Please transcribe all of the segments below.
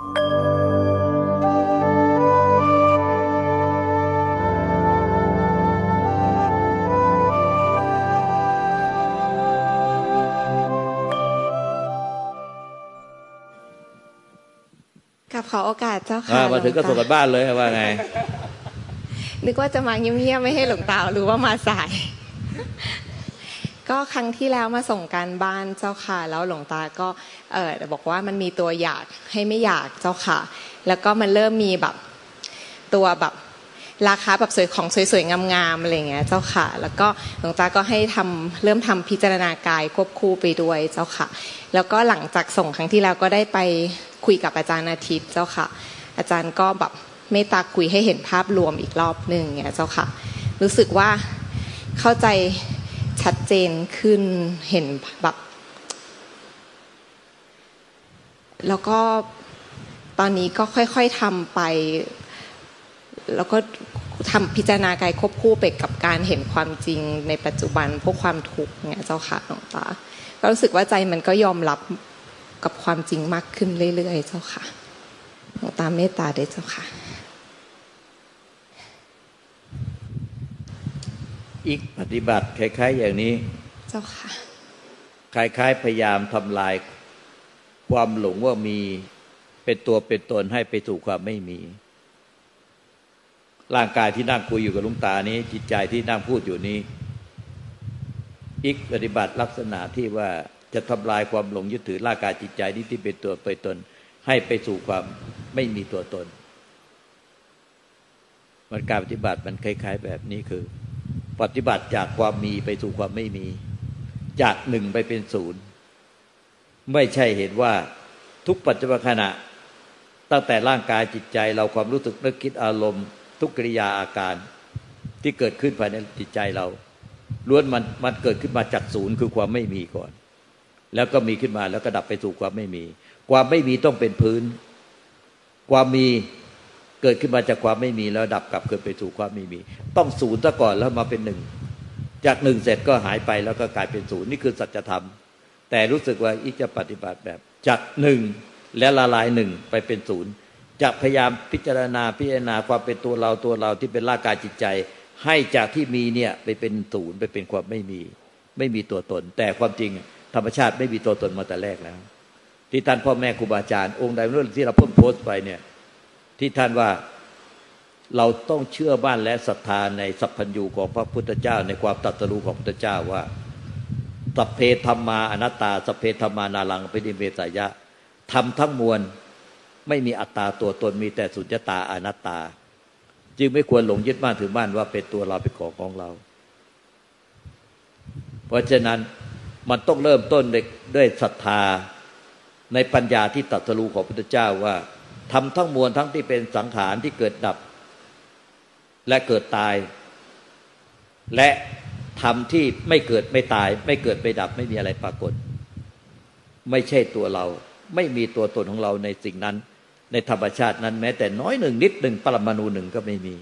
กับขอโอกาสเจ้าค่ะมาถึงก็ส่งกันบ้านเลยว่าไง นึกว่าจะมาเงียบๆไม่ให้หลวงตารู้ว่ามาสาย ก็ครั้งที่แล้วมาส่งการบ้านเจ้าค่ะ แล้วหลวงตาก็เออบอกว่ามันมีตัวอยากให้ไม่อยากเจ้าค่ะ แล้วก็มันเริ่มมีแบบตัวแบบราคาแบบสวยของสวยๆงามๆอะไรเงี้ยเจ้าค่ะ แล้วก็หลวงตาก็ให้ทำเริ่มทำพิจารณากายควบคู่ไปด้วยเจ้าค่ะ แล้วก็หลังจากส่งครั้งที่แล้วก็ได้ไปคุยกับอาจารย์อาทิตย์เจ้าค่ะ อาจารย์ก็แบบเมตตาคุยให้เห็นภาพรวมอีกรอบหนึ่งเงี้ยเจ้าค่ะ รู้สึกว่าเข้าใจ ชัดเจนขึ้นเห็นแบบแล้วก็ตอนนี้ก็ค่อยๆทำไป แล้วก็ทำพิจารณากายควบคู่ไปกับการเห็นความจริงในปัจจุบันพวกความทุกข์เนี่ยเจ้าค่ะหลวงตา ก็รู้สึกว่าใจมันก็ยอมรับกับความจริงมากขึ้นเรื่อยๆเจ้าค่ะหลวงตาเมตตาด้เจ้าค่ะ อีกปฏิบัติคล้าย ๆ อย่างนี้ เจ้าค่ะ คล้ายๆพยายามทำลายความหลงว่ามีเป็นตัวเป็นตนให้ไปสู่ความไม่มี ร่างกายที่นั่งคุยอยู่กับลุงตานี้ จิตใจที่นั่งพูดอยู่นี้ อีกปฏิบัติลักษณะที่ว่าจะทำลายความหลงยึดถือร่างกายจิตใจนี้ที่เป็นตัวเป็นตน ให้ไปสู่ความไม่มีตัวตน มันการปฏิบัติมันคล้าย ๆ แบบนี้คือ ปฏิบัติจากความมีไปสู่ความไม่มี จากหนึ่งไปเป็นศูนย์ไม่ใช่เห็นว่าทุกปัจจุบันขณะ ตั้งแต่ร่างกายจิตใจเราความรู้สึกนึกคิดอารมณ์ ทุกกิริยาอาการที่เกิดขึ้นภายในจิตใจเราล้วนมันมันเกิดขึ้นมาจากศูนย์คือความไม่มีก่อน แล้วก็มีขึ้นมาแล้วก็ดับไปสู่ความไม่มี ความไม่มีต้องเป็นพื้น ความมี เกิดขึ้นมาจากความไม่มีแล้วดับกลับเกิดไปสู่ความไม่มี ต้องศูนย์ซะก่อนแล้วมาเป็นหนึ่งจากหนึ่งเสร็จก็หายไปแล้วก็กลายเป็นศูนย์นี่คือสัจธรรม แต่รู้สึกว่าอีกจะปฏิบัติแบบจากหนึ่งและละลายหนึ่งไปเป็นศูนย์จะพยายามพิจารณาพิจารณาความเป็นตัวเราตัวเราที่เป็นร่างกายจิตใจ ให้จากที่มีเนี่ยไปเป็นศูนย์ไปเป็นความไม่มี ไม่มีตัวตน แต่ความจริงธรรมชาติไม่มีตัวตนมาแต่แรกแล้ว ที่ท่านพ่อแม่ครูบาอาจารย์องค์ใดเรื่องที่เราเพิ่งโพสต์ไปเนี่ย ที่ท่านว่าเราต้องเชื่อบ้านและศรัทธาในสัพพัญญูของพระพุทธเจ้า ในความตรัสรู้ของพระพุทธเจ้าว่าสัพเพธรรมาอนัตตาสัพเพธรรมานาลังเป็นิเมสายะทำทั้งมวลไม่มีอัตตาตัวตนมีแต่สุญญตาอนัตตา จึงไม่ควรหลงยึดมั่นถือมั่นว่าเป็นตัวเราเป็นของของเรา เพราะฉะนั้นมันต้องเริ่มต้นด้วยศรัทธาในปัญญาที่ตรัสรู้ของพระพุทธเจ้าว่า ทำทั้งมวลทั้งที่เป็นสังขารที่เกิดดับ และเกิดตาย และทำที่ไม่เกิดไม่ตาย ไม่เกิดไม่ดับ ไม่มีอะไรปรากฏ ไม่ใช่ตัวเรา ไม่มีตัวตนของเราในสิ่งนั้น ในธรรมชาตินั้นแม้ แต่น้อยหนึ่งนิดหนึ่งปรมาณูหนึ่งก็ไม่มี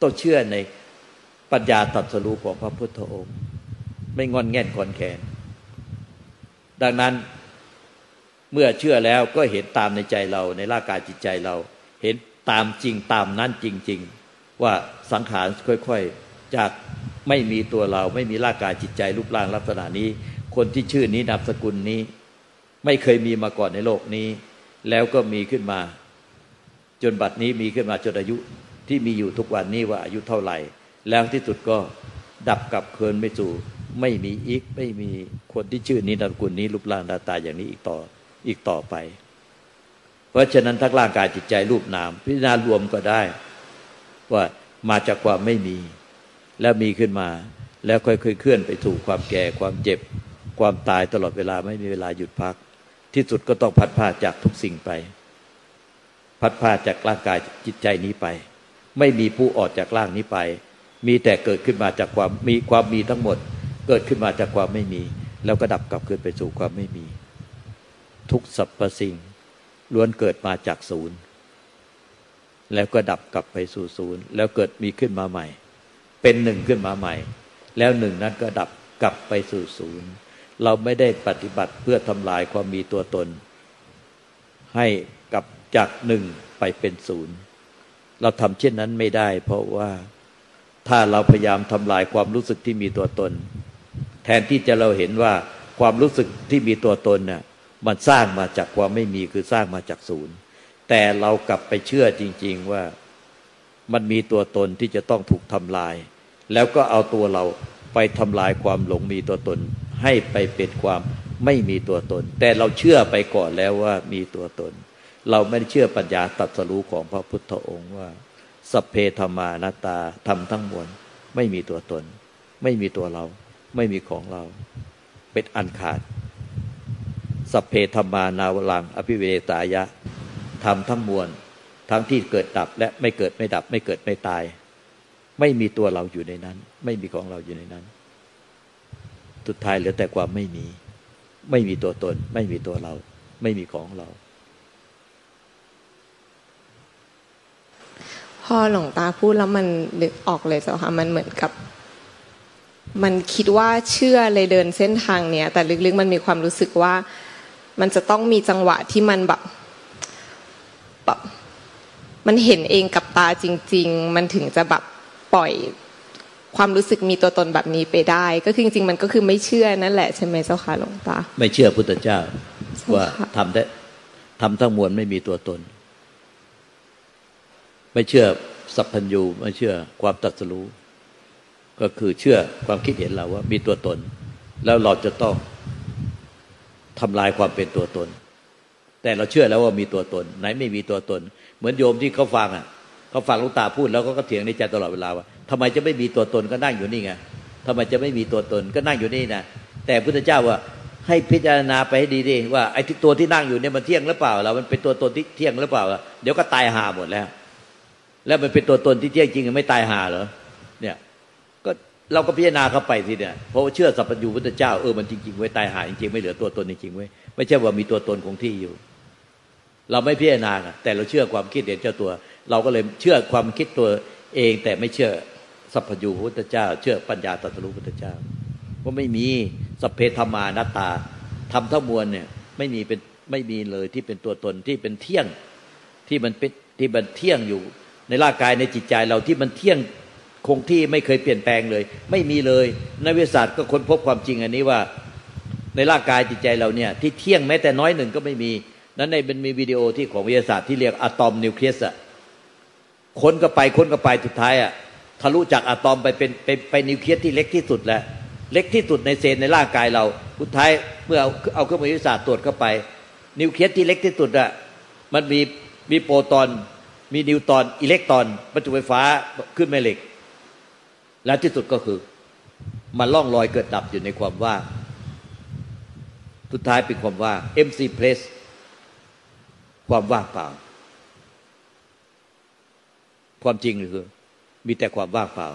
ต้องเชื่อในปัญญาตรัสรู้ของพระพุทธองค์ ไม่งอนแง่นคอนแคนดังนั้น เมื่อเชื่อแล้วก็เห็นตามในใจเราในร่างกายจิตใจเรา เห็นตามจริงตามนั้นจริง ๆ ว่าสังขารค่อยๆ จากไม่มีตัวเราไม่มีร่างกายจิตใจรูปร่างลักษณะนี้ คนที่ชื่อนี้นามสกุลนี้ ไม่เคยมีมาก่อนในโลกนี้ แล้วก็มีขึ้นมา จนบัดนี้มีขึ้นมาจนอายุที่มีอยู่ทุกวันนี้ว่าอายุเท่าไหร่ แล้วที่สุดก็ดับกับเคินไม่สู่ ไม่มีอีกไม่มีคนที่ชื่อนี้นามสกุลนี้รูปร่างหน้าตาอย่างนี้อีกต่อ อีกต่อไป เพราะฉะนั้นทั้งร่างกายจิตใจรูปนาม พิจารณารวมก็ได้ ว่ามาจากความไม่มี แล้วมีขึ้นมา แล้วค่อยๆเคลื่อนไปถูกความแก่ความเจ็บ ความตายตลอดเวลาไม่มีเวลาหยุดพัก ที่สุดก็ต้องพัดพาจากทุกสิ่งไป พัดพาจากร่างกายจิตใจนี้ไป ไม่มีผู้ออกจากร่างนี้ไป มีแต่เกิดขึ้นมาจากความมีความมีทั้งหมด เกิดขึ้นมาจากความไม่มี แล้วก็ดับกลับคืนไปสู่ความไม่มี ทุกสรรพสิ่ง ล้วนเกิดมาจากศูนย์ แล้วก็ดับกลับไปสู่ศูนย์ แล้วเกิดมีขึ้นมาใหม่ เป็นหนึ่งขึ้นมาใหม่ แล้วหนึ่งนั้นก็ดับกลับไปสู่ศูนย์ เราไม่ได้ปฏิบัติเพื่อทำลายความมีตัวตน ให้กลับจากหนึ่งไปเป็นศูนย์ เราทำเช่นนั้นไม่ได้ เพราะว่าถ้าเราพยายามทำลายความรู้สึกที่มีตัวตน แทนที่จะเราเห็นว่าความรู้สึกที่มีตัวตนน่ะ มันสร้างมาจากความไม่มีคือสร้างมาจากศูนย์ แต่เรากลับไปเชื่อจริง ๆว่ามันมีตัวตนที่จะต้องถูกทำลาย แล้วก็เอาตัวเราไปทำลายความหลงมีตัวตน ให้ไปเป็นความไม่มีตัวตน แต่เราเชื่อไปก่อนแล้วว่ามีตัวตน เราไม่ได้เชื่อปัญญาตัดสรู้ของพระพุทธองค์ว่าสเพธรรมานาตาทำทั้งมวลไม่มีตัวตน ไม่มีตัวเรา ไม่มีของเรา เป็นอันขาด สเพธรรมานาวลัง อภิเวตายะทำทั้งมวล ทั้งที่เกิดดับและไม่เกิดไม่ดับ ไม่เกิดไม่ตาย ไม่มีตัวเราอยู่ในนั้น ไม่มีของเราอยู่ในนั้น สุดท้ายเหลือแต่ความไม่มี ไม่มีตัวตน ไม่มีตัวเรา ไม่มีของเรา พอหลวงตาพูดแล้วมันนึกออกเลยเจ้าค่ะมันเหมือนกับมันคิดว่าเชื่อเลยเดินเส้นทางเนี้ย แต่ลึกๆมันมีความรู้สึกว่า มันจะต้องมีจังหวะที่มันแบบแบบมันเห็นเองกับตาจริง ๆ มันถึงจะแบบปล่อยความรู้สึกมีตัวตนแบบนี้ไปได้ ก็คือจริง ๆ มันก็คือไม่เชื่อนั่นแหละใช่ไหมเจ้าค่ะหลวงตา ไม่เชื่อพุทธเจ้า ว่าทำได้ทำทั้งมวลไม่มีตัวตน ไม่เชื่อสัพพัญญูไม่เชื่อความตัดสู้ก็คือเชื่อความคิดเห็นเราว่ามีตัวตน แล้วเราจะต้อง ทำลายความเป็นตัวตน แต่เราเชื่อแล้วว่ามีตัวตน ไหนไม่มีตัวตน เหมือนโยมที่เขาฟังอะเขาฟังลูกตาพูดแล้วก็เถียงในใจตลอดเวลาว่าทำไมจะไม่มีตัวตนก็นั่งอยู่นี่ไงทำไมจะไม่มีตัวตนก็นั่งอยู่นี่นะแต่พุทธเจ้าว่าให้พิจารณาไปให้ดีๆว่าไอ้ตัวที่นั่งอยู่เนี่ยมันเที่ยงหรือเปล่าเรามันเป็นตัวตนที่เที่ยงหรือเปล่า เดี๋ยวก็ตายหาหมดแล้ว แล้วมันเป็นตัวตนที่เที่ยงจริงไม่ตายหาเหรอ เราก็พิจารณาเข้าไปสิเนี่ยเพราะเชื่อสัพพัญญูพุทธเจ้าเออมันจริงๆไว้ตายหายจริงๆไม่เหลือตัวตนจริงๆไว้ไม่ใช่ว่ามีตัวตนคงที่อยู่ เราไม่พิจารณาแต่เราเชื่อความคิดเห็นเจ้าตัว เราก็เลยเชื่อความคิดตัวเองแต่ไม่เชื่อสัพพญูพุทธเจ้า เชื่อปัญญาตรัสรู้พุทธเจ้าว่าไม่มีสเพธรรมานัตตาทำทั้งมวลเนี่ยไม่มีเป็นไม่มีเลยที่เป็นตัวตนที่เป็นเที่ยงที่มันเป็นที่มันเที่ยงอยู่ในร่างกายในจิตใจเราที่มันเที่ยง คงที่ไม่เคยเปลี่ยนแปลงเลย ไม่มีเลยนักวิทยาศาสตร์ก็ค้นพบความจริงอันนี้ว่า ในร่างกายจิตใจเราเนี่ยที่เที่ยงแม้แต่น้อยหนึ่งก็ไม่มี นั้นในเป็นมีวิดีโอที่ของวิทยาศาสตร์ที่เรียกอะตอมนิวเคลียสอะค้นก็ไปค้นก็ไปสุดท้ายอะทะลุจากอะตอมไปเป็นไปไปนิวเคลียสที่เล็กที่สุดแล้วเล็กที่สุดในเซลล์ในร่างกายเราสุดท้ายเมื่อเอาเอาเครื่องมือวิทยาศาสตร์ตรวจเข้าไป นิวเคลียสที่เล็กที่สุดอะมันมีมีโปรตอน มีนิวตอนอิเล็กตรอนประจุไฟฟ้าขึ้นแม่เหล็ก แล้วที่สุดก็คือ มันล่องลอยเกิดดับอยู่ในความว่าง สุดท้ายเป็นความว่าง MC place ความว่างเปล่า ความจริงคือมีแต่ความว่างเปล่า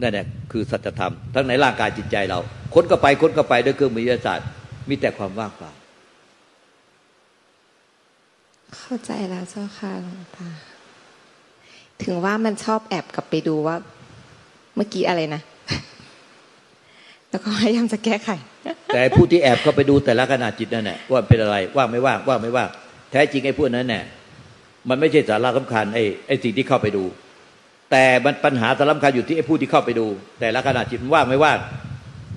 นั่นแหละคือสัจธรรม ทั้งในร่างกายจิตใจเรา ค้นก็ไปค้นก็ไปด้วยเครื่องมือวิทยาศาสตร์ มีแต่ความว่างเปล่า เข้าใจแล้วเจ้าค่ะหลวงตา ถึงว่ามันชอบแอบกลับไปดูว่า เมื่อกี้อะไรนะแล้วก็พยายามจะแก้ไข แต่ผู้ที่แอบเข้าไปดูแต่ละขนาดจิตนั่นแหละว่าเป็นอะไรว่างไม่ว่างว่างไม่ว่างแท้จริงไอ้พวกนั้นเนี่ยมันไม่ใช่สาระสำคัญไอ้ไอ้สิ่งที่เข้าไปดู แต่มันปัญหาสำคัญอยู่ที่ไอ้ผู้ที่เข้าไปดู แต่ละขนาดจิตมันว่างไม่ว่าง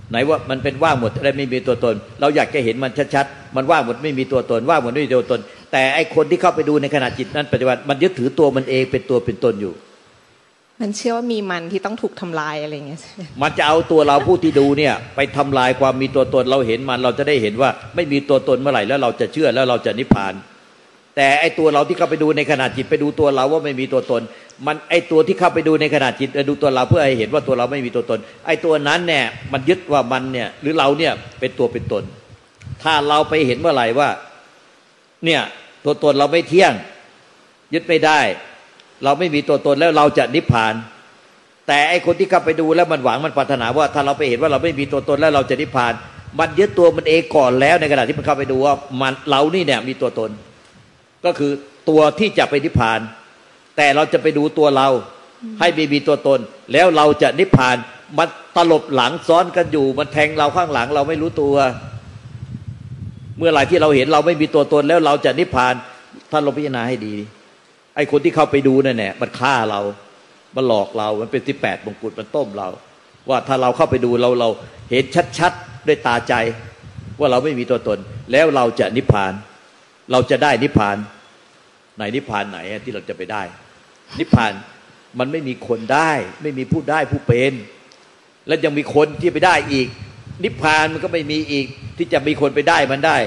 ไหนว่ามันเป็นว่างหมดอะไรไม่มีตัวตน เราอยากจะเห็นมันชัดๆมันว่างหมดไม่มีตัวตน ว่างหมดไม่มีตัวตน แต่ไอคนที่เข้าไปดูในขณะจิตนั้นปัจจุบันมันยึดถือตัวมันเองเป็นตัวเป็นตนอยู่ มันเชื่อว่ามีมันที่ต้องถูกทำลายอะไรเงี้ยมันจะเอาตัวเราผู้ที่ดูเนี่ย ไปทำลายความมีตัวตนเราเห็นมัน เราจะได้เห็นว่าไม่มีตัวตนเมื่อไหร่แล้วเราจะเชื่อแล้วเราจะนิพพาน แต่ไอตัวเราที่เข้าไปดูในขณะจิตไปดูตัวเราว่าไม่มีตัวตน มันไอตัวที่เข้าไปดูในขณะจิตดูตัวเราเพื่อให้เห็นว่าตัวเราไม่มีตัวตน ไอตัวนั้นเนี่ยมันยึดว่ามันเนี่ยหรือเราเนี่ยเป็นตัวเป็นตน ถ้าเราไปเห็นเมื่อไหร่ว่า เนี่ย ตัวตนเราไม่เที่ยง ยึดไม่ได้ เราไม่มีตัวตนแล้วเราจะนิพพาน แต่ไอคนที่เข้าไปดูแล้วมันหวังมันปรารถนาว่าถ้าเราไปเห็นว่าเราไม่มีตัวตนแล้วเราจะนิพพาน มันยึดตัวมันเองก่อนแล้วในขณะที่มันเข้าไปดูว่ามันเรานี่เนี่ยมีตัวตน ก็คือตัวที่จะไปนิพพาน แต่เราจะไปดูตัวเรา ให้มีมีตัวตน แล้วเราจะนิพพานมันตลบหลังซ้อนกันอยู่ มันแทงเราข้างหลังเราไม่รู้ตัว เมื่อไหร่ที่เราเห็นเราไม่มีตัวตนแล้วเราจะนิพพานท่านลองพิจารณาให้ดี ไอ้คนที่เข้าไปดูนั่นแหละมันฆ่าเรา มันหลอกเรา มันเป็นที่แปดมงกุฎมันต้มเรา ว่าถ้าเราเข้าไปดูเราเราเห็นชัดๆด้วยตาใจ ว่าเราไม่มีตัวตน แล้วเราจะนิพพาน เราจะได้นิพพานไหนนิพพานไหนที่เราจะไปได้ นิพพานมันไม่มีคนได้ ไม่มีผู้ได้ผู้เป็น และยังมีคนที่ไปได้อีก นิพพานมันก็ไม่มีอีกที่จะมีคนไปได้มันได้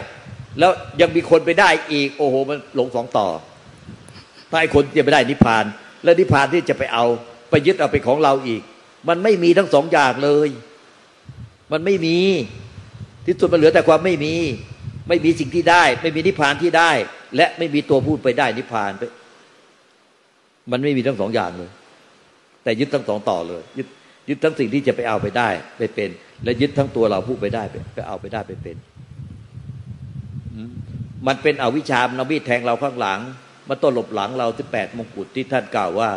แล้วยังมีคนไปได้อีก โอ้โห มันหลงสองต่อถ้าไอ้คนจะไปได้นิพพาน และนิพพานที่จะไปเอา ไปยึดเอาไปของเราอีก มันไม่มีทั้งสองอย่างเลย มันไม่มี ที่สุดมันเหลือแต่ความไม่มี ไม่มีสิ่งที่ได้ ไม่มีนิพพานที่ได้ และไม่มีตัวพูดไปได้นิพพานไปมันไม่มีทั้งสองอย่างเลย แต่ยึดทั้งสองต่อเลย ยึดยึดทั้งสิ่งที่จะไปเอาไปได้ไปเป็น และยึดทั้งตัวเราผู้ไปได้ไปเอาไปได้ไปเป็นมันเป็นอวิชามนบีแทงเราข้างหลังมาต้นหลบหลังเราที่แปดมงกุฎที่ท่านกล่าวว่า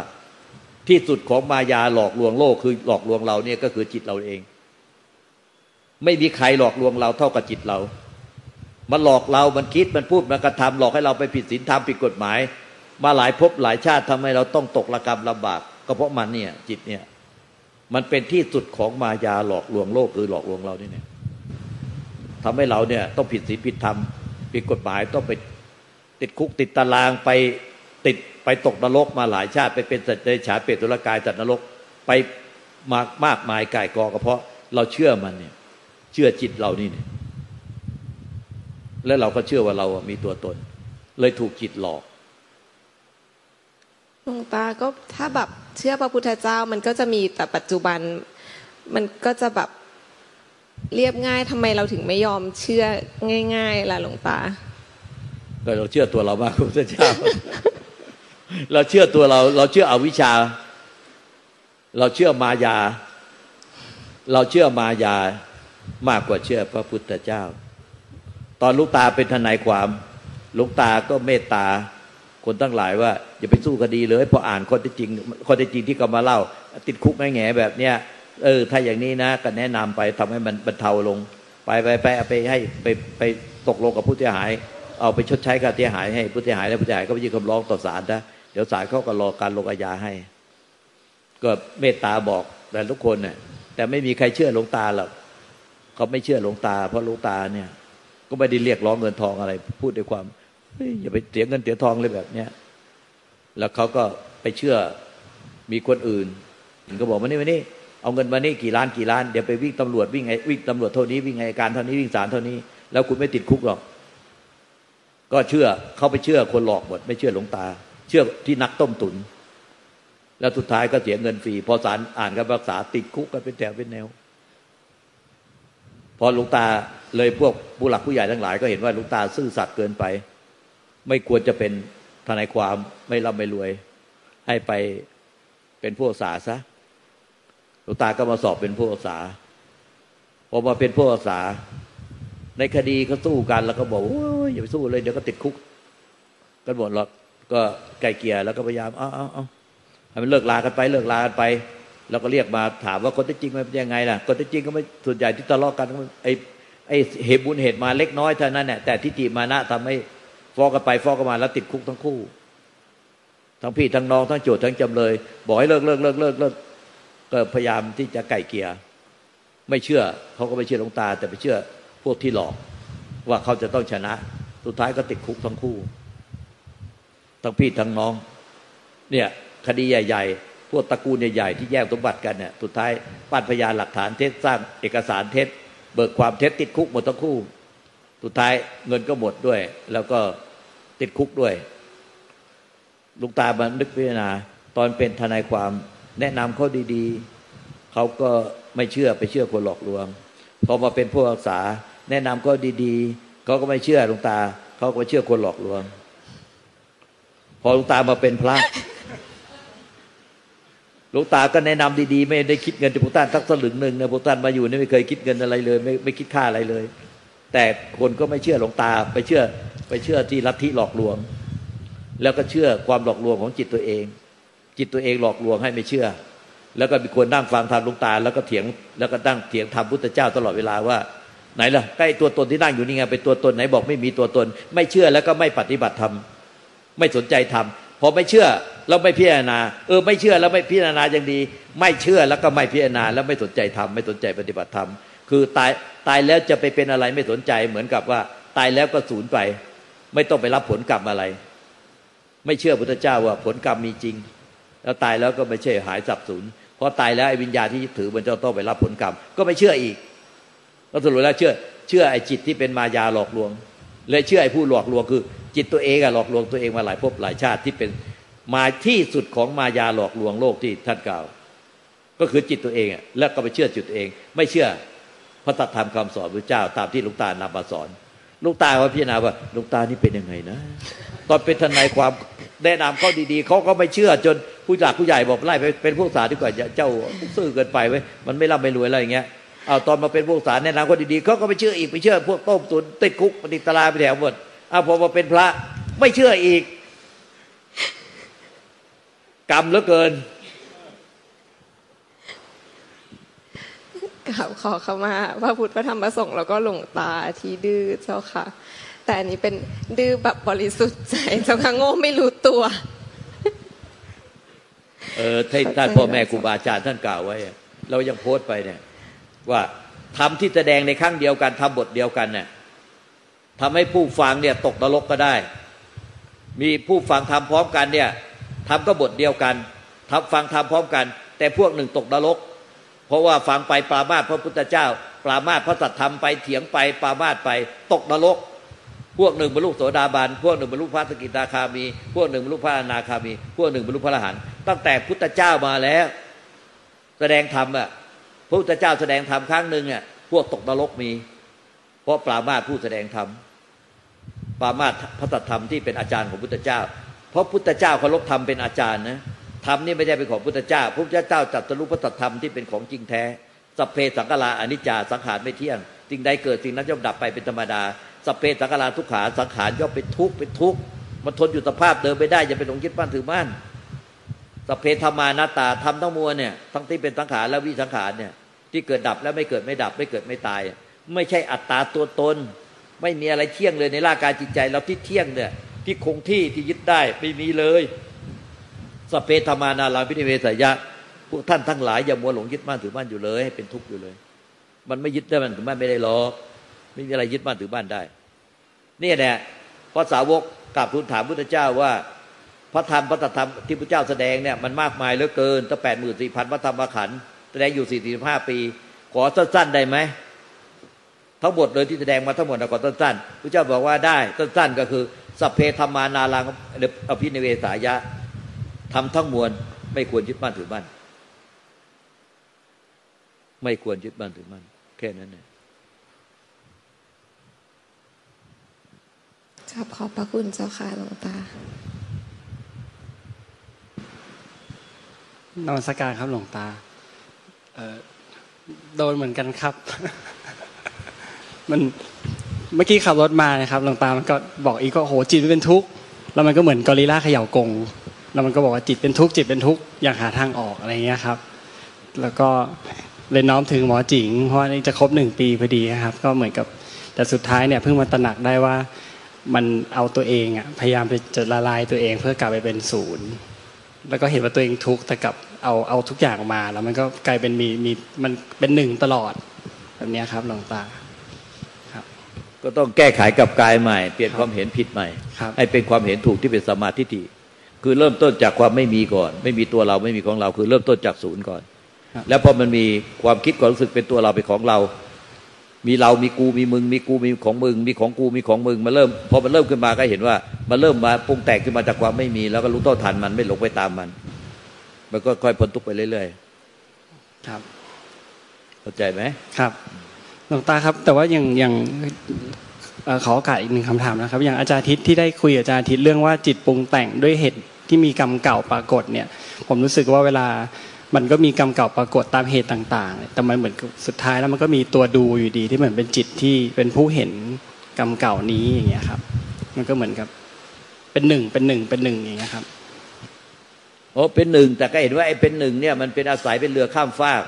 ที่สุดของมายาหลอกลวงโลกคือหลอกลวงเราเนี่ยก็คือจิตเราเอง ไม่มีใครหลอกลวงเราเท่ากับจิตเรา มันหลอกเรา มันคิดมันพูดมันกระทำหลอกให้เราไปผิดศีลธรรมผิดกฎหมาย มาหลายภพหลายชาติทำให้เราต้องตกระกรรมลำบากก็เพราะมันเนี่ย จิตเนี่ย มันเป็นที่สุดของมายาหลอกลวงโลกคือหลอกลวงเราเนี่ยทำให้เราเนี่ยต้องผิดศีลผิดธรรมผิดกฎหมายต้องไปติดคุกติดตารางไปติดไปตกนรกมาหลายชาติ ไปเป็นสัตว์เดรัจฉานเปรตตุลกายจัดนรกไปมากมากมายก่ายกอก็เพราะเราเชื่อมันเนี่ย เชื่อจิตเรานี่เนี่ย แล้วเราก็เชื่อว่าเรามีตัวตน เลยถูกจิตหลอก ลวงตาก็ถ้าแบบเชื่อพระพุทธเจ้ามันก็จะมีแต่ปัจจุบัน มันก็จะแบบเรียบง่ายทำไมเราถึงไม่ยอมเชื่อง่าย ๆล่ะหลวงตาเราเชื่อตัวเรามากพระพุทธเจ้า เราเชื่อตัวเรา เราเชื่ออวิชชา เราเชื่อมายา เราเชื่อมายามากกว่าเชื่อพระพุทธเจ้า ตอนลูกตาเป็นทนายความลูกตาก็เมตตา คนตั้งหลายว่าอย่าไปสู้คดีเลยพออ่านข้อเท็จจริงข้อเท็จจริงที่เขามาเล่า ติดคุกแง่แบบเนี้ยเออ ถ้าอย่างนี้นะก็แนะนำไปทำให้มันบรรเทาลง ไปไปไปเอาไปให้ไปไปตกลงกับผู้เสียหาย เอาไปชดใช้ค่าเสียหายให้ผู้เสียหายแล้วผู้เสียหายก็ไปยื่นคำร้องต่อศาลนะเดี๋ยวศาลเขาก็รอการลงอาญาให้ ก็เมตตาบอกแต่ทุกคนเนี่ยแต่ไม่มีใครเชื่อหลวงตาหรอกเขาไม่เชื่อหลวงตา เพราะหลวงตาเนี่ย ก็ไม่ได้เรียกร้องเงินทองอะไร พูดด้วยความ อย่าไปเสียเงินเสียทองเลยแบบเนี้ยแล้วเขาก็ไปเชื่อมีคนอื่นก็บอกมานี่มานี่เอาเงินมานี่กี่ล้านกี่ล้านเดี๋ยวไปวิ่งตำรวจวิ่งไงวิ่งตำรวจเท่านี้วิ่งไงการเท่านี้วิ่งศาลเท่านี้ แล้วคุณไม่ติดคุกหรอก ก็เชื่อเขาไปเชื่อคนหลอกหมด ไม่เชื่อหลวงตา เชื่อที่นักต้มตุน แล้วสุดท้ายก็เสียเงินฟรีพอศาลอ่านคำรักษาติดคุกกันเป็นแถวเป็นแนว พอหลวงตาเลยพวกผู้หลักผู้ใหญ่ทั้งหลาย ก็เห็นว่าหลวงตาซื่อสัตย์เกินไป ไม่ควรจะเป็นทนายความไม่ร่ำไม่รวย ให้ไปเป็นผู้ษาสาซะหลวงตาก็มาสอบเป็นผู้ษาสาพอมาเป็นผู้ษาสา ในคดีเขาสู้กันแล้วก็บอกโอ้ยอย่าไปสู้เลยเดี๋ยวก็ติดคุกกันหมดหรอกก็ไกลเกียร์แล้วก็พยายามเอาเอาเอาให้มันเลิกลากันไป เลิกลากันไป แล้วก็เรียกมาถามว่าคนที่จริงมันเป็นยังไงล่ะคนที่จริงก็ไม่ส่วนใหญ่ที่ทะเลาะกันไอ้ไอ้เหตุบุญเหตุมาเล็กน้อยเท่านั้นแหละแต่ที่จีมานะทำให้ ฟ้องกันไปฟ้องกันมาแล้วติดคุกทั้งคู่ ทั้งพี่ทั้งน้องทั้งโจทย์ทั้งจำเลย บอกให้เลิกเลิกเลิกเลิกเลิกก็พยายามที่จะไก่เกียร์ไม่เชื่อเขาก็ไม่เชื่อหลวงตา แต่ไปเชื่อพวกที่หลอก ว่าเขาจะต้องชนะ สุดท้ายก็ติดคุกทั้งคู่ ทั้งพี่ทั้งน้อง เนี่ยคดีใหญ่ ๆ พวกตระกูลใหญ่ๆที่แย่งสมบัติกันเนี่ยสุดท้ายปั้นพยานหลักฐานเท็จสร้างเอกสารเท็จ เบิกความเท็จติดคุกหมดทั้งคู่ สุดท้ายเงินก็หมดด้วย แล้วก็ ติดคุกด้วยลุงตาบันนึกพิจารณา ตอนเป็นทนายความแนะนำเขาดีๆ เขาก็ไม่เชื่อไปเชื่อคนหลอกลวง พอมาเป็นผู้รักษา แนะนำก็ดีๆ เขาก็ไม่เชื่อลุงตา เขาก็เชื่อคนหลอกลวง พอลุงตามาเป็นพระลุงตาก็แนะนำดีๆ ไม่ได้คิดเงินจากพวกท่านสักสลึงหนึ่งนะพวกท่านมาอยู่นี่ไม่เคยคิดเงินอะไรเลย ไม่ไม่คิดค่าอะไรเลย แต่คนก็ไม่เชื่อหลวงตา ไปเชื่อ ไปเชื่อที่ลัทธิหลอกลวง แล้วก็เชื่อความหลอกลวงของจิตตัวเอง จิตตัวเองหลอกลวงให้ไม่เชื่อ แล้วก็มีคนนั่งฟังธรรมลวงตา แล้วก็เถียงแล้วก็ตั้งเถียงธรรมพุทธเจ้าตลอดเวลาว่าไหนล่ะใกล้ตัวตนที่นั่งอยู่นี่ไงเป็นตัวตนไหนบอกไม่มีตัวตน ไม่เชื่อแล้วก็ไม่ปฏิบัติธรรมไม่สนใจธรรมพอไม่เชื่อแล้วไม่พิจารณา เออไม่เชื่อแล้วไม่พิจารณาอย่างดี ไม่เชื่อแล้วก็ไม่พิจารณา แล้วไม่สนใจธรรมไม่สนใจปฏิบัติธรรมคือตายตายแล้วจะไปเป็นอะไรไม่สนใจเหมือนกับว่า ตายแล้วก็สูญไป ไม่ต้องไปรับผลกรรมอะไร ไม่เชื่อพุทธเจ้าว่าผลกรรมมีจริง แล้วตายแล้วก็ไม่ใช่หายสับสูญพอตายแล้วไอ้วิญญาณที่ถือมันจะต้องไปรับผลกรรม ก็ไม่เชื่ออีกก็สรุปแล้วเชื่อ เชื่อไอ้จิตที่เป็นมายาหลอกลวงเลยเชื่อไอ้ผู้หลอกลวงคือ จิตตัวเองอะหลอกลวงตัวเองมาหลายภพหลายชาติที่เป็นมาที่สุดของมายาหลอกลวงโลกที่ท่านกล่าว ก็คือจิตตัวเองอะแล้วก็ไปเชื่อจิตตัวเอง ไม่เชื่อพระตัธรรมคำสอนพระเจ้าตามที่ลุงตานำมาสอน ลุงตาว่าพิจารณาว่าลุงตานี่เป็นยังไงนะ ตอนเป็นทนายความแนะนำเขาดีๆเขาก็ไม่เชื่อจนผู้หลักผู้ใหญ่บอกไล่ไปเป็นผู้สาดีกว่าเจ้าซื่อเกินไปไว้มันไม่ร่ำไม่รวยอะไรอย่างเงี้ยเอาตอนมาเป็นผู้สาแนะนำเขาดีๆเขาก็ไม่เชื่ออีกไม่เชื่อ พวกต้มตุนติดคุกปฏิตลาไปแถวหมดเอาพอมาเป็นพระไม่เชื่ออีก กรรมเหลือเกิน กราบขอเข้ามาพระพุทธพระธรรมพระสงฆ์แล้วก็หลวงตาที่ดื้อเจ้าค่ะ แต่อันนี้เป็นดื้อแบบบริสุทธิ์ใจเจ้าค่ะโง่ไม่รู้ตัว เออท่านท่านพ่อแม่ครูบาอาจารย์ท่านกล่าวไว้ เรายังโพสต์ไปเนี่ย ว่าทำที่แสดงในครั้งเดียวกันทำบทเดียวกันเนี่ยทำให้ผู้ฟังเนี่ยตกนรกก็ได้ มีผู้ฟังทำพร้อมกันเนี่ยทำก็บทเดียวกันทำฟังทำพร้อมกัน แต่พวกหนึ่งตกนรก เพราะว่าฟังไปปรามาสพระพุทธเจ้า ปรามาสพระสัตธรรมไปเถียงไปปรามาสไปตกนรก พวกหนึ่งบรรลุโสดาบันพวกหนึ่งบรรลุพระสกิทาคามี พวกหนึ่งบรรลุพระอนาคามี พวกหนึ่งบรรลุพระอรหันต์ตั้งแต่พุทธเจ้ามาแล้ว แสดงธรรมอะพระพุทธเจ้าแสดงธรรมครั้งหนึ่งอะพวกตกนรกมี เพราะปรามาสผู้แสดงธรรมปรามาสพระสัตธรรมที่เป็นอาจารย์ของพุทธเจ้า เพราะพุทธเจ้าเคารพธรรมเป็นอาจารย์นะ ธรรมนี่ไม่ใช่เป็นของพุทธเจ้าพระพุทธเจ้าจัดสรุพระธรรมที่เป็นของจริงแท้สัพเพสังกาาอนิจจาสังขารไม่เที่ยงสิ่งใดเกิดสิ่งนั้นย่อมดับไปเป็นธรรมดาสัพเพสังกาาทุกขาสังขารย่อมเป็นทุกข์เป็นทุกข์มันทนอยู่สภาพเดิมไม่ได้อย่าเป็นหลงยึดมั่นถือมั่นสัพเพธรรมานาตาทำทั้งมวลเนี่ยทั้งที่เป็นสังขารและวิสังขารเนี่ยที่เกิดดับแล้วไม่เกิดไม่ดับ ไม่เกิดไม่ตาย ไม่ใช่อัตตาตัวตน ไม่มีอะไรเที่ยงเลยในร่างกายจิตใจเราที่เที่ยงเนี่ยที่คงที่ที่ยึดได้ไม่มีเลย สเปธรรมานาราพินิเวสยะพวกท่านทั้งหลายอย่ามัวหลงยึดมั่นถือมั่นอยู่เลยให้เป็นทุกข์อยู่เลย มันไม่ยึดได้มันถือมั่นไม่ได้หรอกไม่มีอะไรยึดมั่นถือมั่นได้ นี่แหละพระสาวกกราบทูลถามพุทธเจ้าว่า พระธรรมพระธรรมที่พระเจ้าแสดงเนี่ยมันมากมายเหลือเกินตั้งแปดหมื่นสี่พันพระธรรมขันธ์แสดงอยู่สี่สิบห้าปี ขอสั้นๆได้ไหมทั้งหมดเลยที่แสดงมาทั้งหมดขอสั้นๆพระเจ้าบอกว่าได้สั้นๆก็คือสัพเพธรรมานารังอภินิเวสายะ ทำทั้งมวลไม่ควรยึดมั่นถือมั่นไม่ควรยึดมั่นถือมั่นแค่นั้นเองครับขอบพระคุณเจ้าค่ะหลวงตานมัสการครับหลวงตาโดนเหมือนกันครับ มันเมื่อกี้ขับรถมานะครับหลวงตามันก็บอกอีกก็โหจิตเป็นทุกข์แล้วมันก็เหมือนกอริลลาเขย่ากง แล้วมันก็บอกว่าจิตเป็นทุกข์จิตเป็นทุกข์อยากหาทางออกอะไรเงี้ยครับ แล้วก็เลยน้อมถึงหมอจิง เพราะนี่จะครบหนึ่งปีพอดีครับ ก็เหมือนกับแต่สุดท้ายเนี่ยเพิ่งมาตระหนักได้ว่ามันเอาตัวเองอะพยายามไปจะละลายตัวเองเพื่อกลับไปเป็นศูนย์แล้วก็เห็นว่าตัวเองทุกข์แต่กับเอาเอาทุกอย่างมาแล้วมันก็กลายเป็นมีมีมันเป็นหนึ่งตลอดแบบนี้ครับหลวงตาครับ ก็ต้องแก้ไขกับกายใหม่ เปลี่ยนความเห็นผิดใหม่ ให้เป็นความเห็นถูกที่เป็นสมาธิฏฐิ คือเริ่มต้นจากความไม่มีก่อน ไม่มีตัวเราไม่มีของเรา คือเริ่มต้นจากศูนย์ก่อน แล้วพอมันมีความคิดความรู้สึกเป็นตัวเราเป็นของเรา มีเรามีกูมีมึง มีกูมีของมึง มีของกูมีของมึงมาเริ่มพอมันเริ่มขึ้นมาก็เห็นว่า มันเริ่มมาปรุงแต่งขึ้นมาจากความไม่มี แล้วก็รู้ต้นทันมันไม่หลงไปตามมัน มันก็ค่อยพ้นทุกไปเรื่อยๆครับเข้าใจไหมครับหลวงตาครับ แต่ว่าอย่างอย่าง ขอโอกาสอีกหนึ่งคำถามนะครับ อย่างอาจารย์ทิศที่ได้คุยอาจารย์ทิศเรื่องว่าจิตปรุงแต่งด้วยเหตุที่มีกรรมเก่าปรากฏเนี่ย ผมรู้สึกว่าเวลามันก็มีกรรมเก่าปรากฏตามเหตุต่างๆ แต่มันเหมือนสุดท้ายแล้วมันก็มีตัวดูอยู่ดีที่เหมือนเป็นจิตที่เป็นผู้เห็นกรรมเก่านี้อย่างเงี้ยครับ มันก็เหมือนกับ เป็นหนึ่งเป็นหนึ่งเป็นหนึ่งอย่างเงี้ยครับโอ้เป็นหนึ่งแต่ก็เห็นว่าไอ้เป็นหนึ่งเนี่ยมันเป็นอาศัยเป็นเรือข้ามฟาก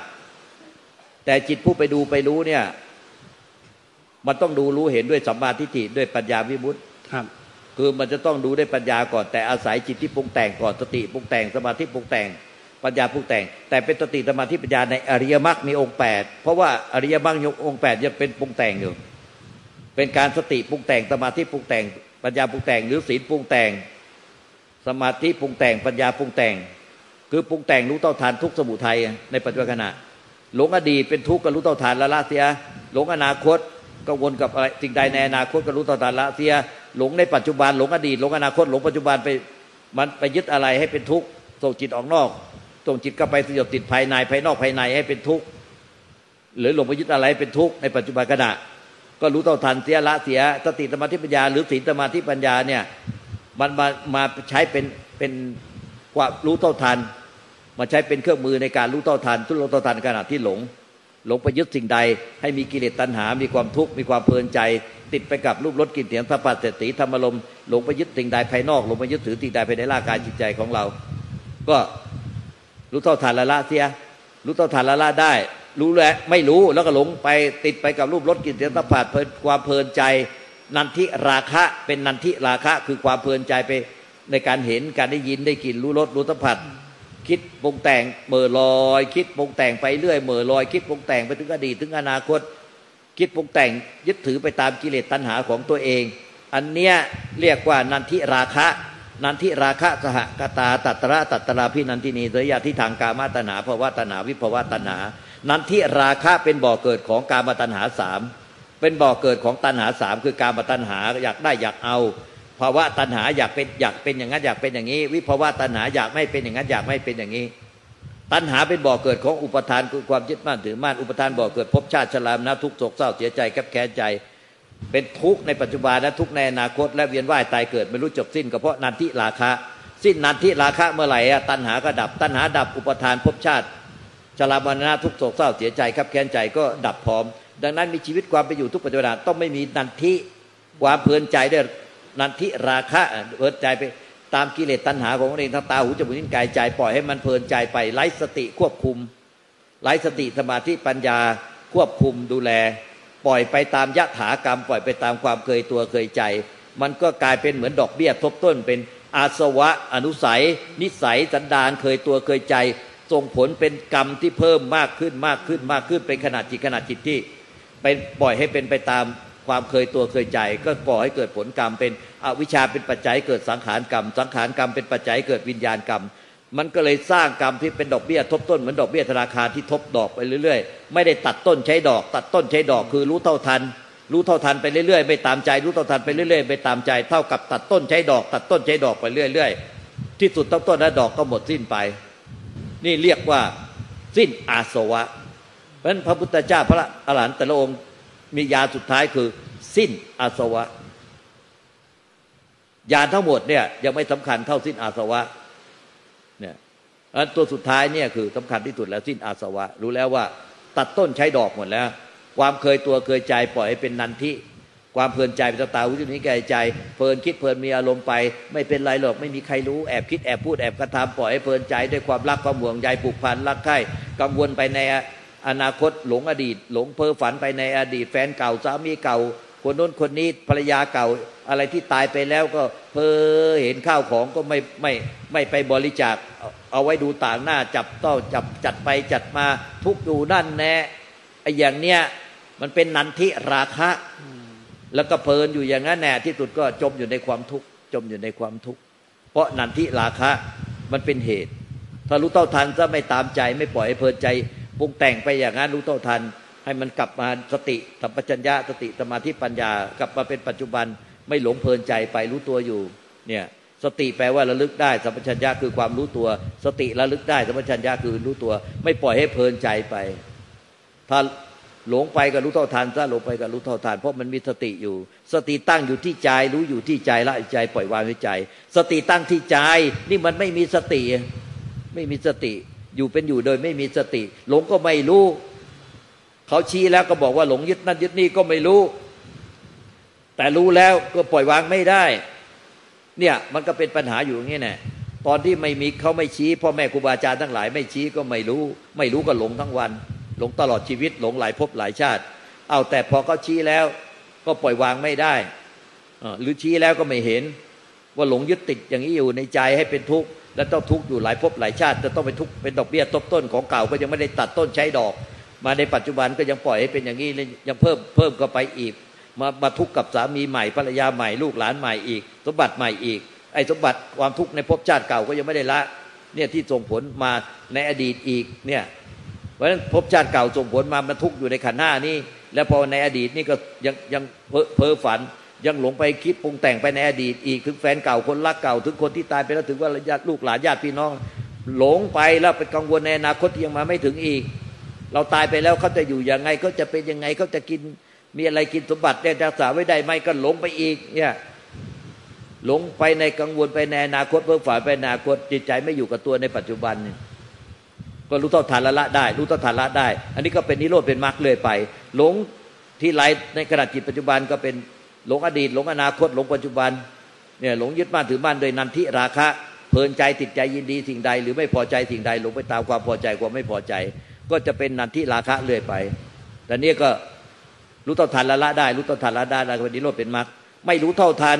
แต่จิตผู้ไปดูไปรู้เนี่ย มันต้องดูรู้เห็นด้วยสัมมาทิฏฐิด้วยปัญญาวิมุตติครับ คือมันจะต้องดูด้วยปัญญาก่อนแต่อาศัยจิตที่ปรุงแต่งก่อนสติปรุงแต่งสมาธิปรุงแต่ง ปัญญาปรุงแต่ง แต่เป็นสติสมาธิปัญญาในอริยมรรคมีองค์แปดเพราะว่าอริยมรรคยกองค์แปดยังเป็นปรุงแต่งอยู่เป็นการสติปรุงแต่งสมาธิปรุงแต่ง ปัญญาปรุงแต่ง หรือศีลปรุงแต่ง สมาธิปรุงแต่ง ปัญญาปรุงแต่ง คือปรุงแต่งรู้เท่าทานทุกสมุทัยในปัจจุบันขณะหลงอดีตเป็นทุกข์ก็รู้เท่าทานละละเสียหลงอนาคต กังวลกับอะไรสิ่งใดในอนาคตก็รู้เท่าทานละเสียหลงในปัจจุบันหลงอดีตหลงอนาคตหลงปัจจุบันไปมันไปยึดอะไรให้เป็นทุกข์ส่งจิตออกนอกส่งจิตก็ไปสยบติดภายในภายนอกภายในให้เป็นทุกข์หรือหลงไปยึดอะไรเป็นทุกข์ในปัจจุบันขณะก็รู้เท่าทันเสียละเสียสติสมาธิปัญญา หรือศีลสมาธิปัญญาเนี่ยมันมามาใช้เป็นเป็นกว่ารู้เท่าทันมาใช้เป็นเครื่องมือในการรู้เท่าทันทุรู้เท่าทันขณะที่หลง หลงไปยึดสิ่งใด ให้มีกิเลสตัณหา มีความทุกข์มีความเพลินใจ ติดไปกับรูปรสกลิ่นเสียงสัมผัสเสติธรรมลมหลงไปยึดสิ่งใดภายนอกหลงไปยึดถือสิ่งใดภายในร่างกายจิตใจของเรา ก็รู้เท่าทันละละเสีย รู้เท่าทันละละได้ รู้แล้วไม่รู้แล้วก็หลงไปติดไปกับรูปรสกลิ่นเสียงสัมผัสเพลินความเพลินใจนันทิราคะเป็นนันทิราคะคือความเพลินใจไปในการเห็นการได้ยินได้กลิ่นรู้รสรู้สัมผัส คิดปรุงแต่งเมื่อลอย คิดปรุงแต่งไปเรื่อยเมื่อลอย คิดปรุงแต่งไปถึงอดีตถึงอนาคต คิดปรุงแต่งยึดถือไปตามกิเลสตัณหาของตัวเอง อันเนี้ยเรียกว่านันทิราคะ นันทิราคะสหกตาตัตระตัตระพินันทินีสยาที่ทางกามาตนาภวะตนาวิภวะตนา นันทิราคะเป็นบ่อเกิดของกามตัณหาสามเป็นบ่อเกิดของตัณหาสามคือการมาตัณหาอยากได้อยากเอา ภาวะตัณหาอยากเป็นอยากเป็นอย่างนั้นอยากเป็นอย่างนี้ วิภาวะตัณหาอยากไม่เป็นอย่างนั้นอยากไม่เป็นอย่างนี้ ตัณหาเป็นบ่อเกิดของอุปทานคือความยึดมั่นถือมั่นอุปทานบ่อเกิดภพชาติชรามนะทุกโศกเศร้าเสียใจแคบแค้นใจ เป็นทุกข์ในปัจจุบันและทุกข์ในอนาคต และเวียนว่ายตายเกิดไม่รู้จบสิ้นก็เพราะนันทิราคะ สิ้นนันทิราคะเมื่อไหร่อะตัณหาก็ดับ ตัณหาดับอุปทานภพชาติชรามรณะทุกโศกเศร้าเสียใจแคบแค้นใจก็ดับพร้อม ดังนั้นมีชีวิตความเป็นอยู่ทุกปัจจุบันต้องไม่มีนันทิความเพลินใจด้วย นันทิราคะเพลินใจไปตามกิเลสตัณหาของตัวเองทั้งตาหูจมูกนิ้วกายใจปล่อยให้มันเพลินใจไปไร้สติควบคุมไร้สติสมาธิปัญญาควบคุมดูแล ปล่อยไปตามยะถากรรม ปล่อยไปตามความเคยตัวเคยใจ มันก็กลายเป็นเหมือนดอกเบี้ยทบต้น เป็นอาสวะอนุสัย นิสัยสันดานเคยตัวเคยใจส่งผลเป็นกรรมที่เพิ่มมากขึ้นมากขึ้นมากขึ้นเป็นขนาดจิตขนาดจิตที่ไปปล่อยให้เป็นไปตาม ความเคยตัวเคยใจ ก็ก่อให้เกิดผลกรรม เป็นอวิชชาเป็นปัจจัยเกิดสังขารกรรม สังขารกรรมเป็นปัจจัยเกิดวิญญาณกรรม มันก็เลยสร้างกรรมที่เป็นดอกเบี้ยทบต้นเหมือนดอกเบี้ยธนาคารที่ทบดอกไปเรื่อยๆ ไม่ได้ตัดต้นใช้ดอก ตัดต้นใช้ดอกคือรู้เท่าทัน รู้เท่าทันไปเรื่อยๆ ไม่ตามใจ รู้เท่าทันไปเรื่อยๆไม่ตามใจ เท่ากับตัดต้นใช้ดอก ตัดต้นใช้ดอกไปเรื่อยๆ ที่สุดต้นต้นและดอกก็หมดสิ้นไป นี่เรียกว่าสิ้นอาสวะ เพราะฉะนั้นพระพุทธเจ้าพระอรหันต์แต่ละองค์ มียาสุดท้ายคือ สิ้นอาสวะ ยาทั้งหมดเนี่ยยังไม่สำคัญเท่าสิ้นอาสวะเนี่ยอันตัวสุดท้ายเนี่ยคือสำคัญที่สุดแล้วสิ้นอาสวะ รู้แล้วว่า ตัดต้นใช้ดอกหมดแล้ว ความเคยตัวเคยใจปล่อยให้เป็นนันทิความเพลินใจเป็นตาหูจมูกนิ้วกายใจ เพลินคิดเพลินมีอารมณ์ไป ไม่เป็นไรหรอกไม่มีใครรู้แอบคิดแอบพูดแอบกระทำปล่อยให้เพลินใจด้วยความรักความห่วงใยผูกพันรักใคร่กังวลไปใน อนาคตหลงอดีต หลงเพ้อฝันไปในอดีต แฟนเก่าสามีเก่า คนโน้นคนนี้ภรรยาเก่า อะไรที่ตายไปแล้วก็เพ้อเห็นข้าวของก็ไม่ไม่ไม่ไปบริจาคเอาไว้ดูต่างหน้าจับต้องจับจัดไปจัดมาทุกอยู่นั่นแน่ไอ้อย่างเนี้ยมันเป็นนันทิราคะ แล้วก็เพลินอยู่อย่างนั้นแน่ที่สุดก็จมอยู่ในความทุกข์จมอยู่ในความทุกข์เพราะนันทิราคะมันเป็นเหตุ ถ้ารู้เท่าทันจะไม่ตามใจไม่ปล่อยให้เพลินใจ ปรุงแต่งไปอย่างนั้นรู้เท่าทัน ให้มันกลับมาสติสัมปชัญญะสติสมาธิปัญญากลับมาเป็นปัจจุบันไม่หลงเพลินใจไปรู้ตัวอยู่เนี่ยสติแปลว่าระลึกได้สัมปชัญญะคือความรู้ตัว สติระลึกได้สัมปชัญญะคือรู้ตัว ไม่ปล่อยให้เพลินใจไป ถ้าหลงไปก็รู้เท่าทันถ้าหลงไปก็รู้เท่าทันเพราะมันมีสติอยู่ สติตั้งอยู่ที่ใจ รู้อยู่ที่ใจละใจ ปล่อยวางไว้ใจ สติตั้งที่ใจ นี่มันไม่มีสติ ไม่มีสติ อยู่เป็นอยู่โดยไม่มีสติ หลงก็ไม่รู้เขาชี้แล้วก็บอกว่าหลงยึดนั่นยึดนี่ก็ไม่รู้ แต่รู้แล้วก็ปล่อยวางไม่ได้ เนี่ยมันก็เป็นปัญหาอยู่อย่างนี้แน่ตอนที่ไม่มีเขาไม่ชี้พ่อแม่ครูบาอาจารย์ทั้งหลาย ไม่ชี้ก็ไม่รู้ ไม่รู้ก็หลงทั้งวัน หลงตลอดชีวิตหลงหลายภพหลายชาติ เอาแต่พอเขาชี้แล้ว ก็ปล่อยวางไม่ได้หรือชี้แล้วก็ไม่เห็น ว่าหลงยึดติดอย่างนี้อยู่ในใจให้เป็นทุกข์และต้องทุกข์อยู่หลายภพหลายชาติจะต้องเป็นทุกข์เป็นดอกเบี้ยทบต้นของเก่าก็ยังไม่ได้ตัดต้นใช้ดอก มาในปัจจุบันก็ยังปล่อยให้เป็นอย่างนี้ยังเพิ่มเพิ่มก็ไปอีก มามาทุกข์กับสามีใหม่ภรรยาใหม่ลูกหลานใหม่อีก สมบัติใหม่อีก ไอ้สมบัติความทุกข์ในภพชาติเก่าก็ยังไม่ได้ละเนี่ยที่ส่งผลมาในอดีตอีกเนี่ยเพราะฉะนั้นภพชาติเก่าส่งผลมามันทุกข์อยู่ในขันห้านี้ แล้วพอในอดีตนี่ก็ยังยังเพ้อฝัน ยังหลงไปคิดปรุงแต่งไปในอดีตอีกถึงแฟนเก่าคนรักเก่า ถึงคนที่ตายไปแล้วถึงว่าญาติลูกหลานญาติพี่น้อง หลงไปแล้วไปกังวลในอนาคตที่ยังมาไม่ถึงอีก เราตายไปแล้วเขาจะอยู่ยังไงเขาจะเป็นยังไงเขาจะกินมีอะไรกินสมบัติได้รักษาไว้ได้ไหมก็หลงไปอีกเนี่ยหลงไปในกังวลไปในอนาคตเพื่อฝ่ายไปอนาคตจิตใจไม่อยู่กับตัวในปัจจุบันนี่ก็รู้เท่าทานละละได้ รู้เท่าทานละได้ อันนี้ก็เป็นนิโรธเป็นมรรคเลยไป หลงที่ไรในขณะจิตปัจจุบันก็เป็น หลงอดีต หลงอนาคต หลงปัจจุบันเนี่ยหลงยึดมั่นถือมั่นโดยนันทิราคะเพลินใจติดใจยินดีสิ่งใด หรือไม่พอใจสิ่งใดหลงไปตามความพอใจความไม่พอใจ ก็จะเป็นนันทิราคะเรื่อยไปแต่นี่ก็รู้เท่าทันละละได้ รู้เท่าทันละได้ล้วก็นิโรธเป็นมรรคไม่รู้เท่าทัน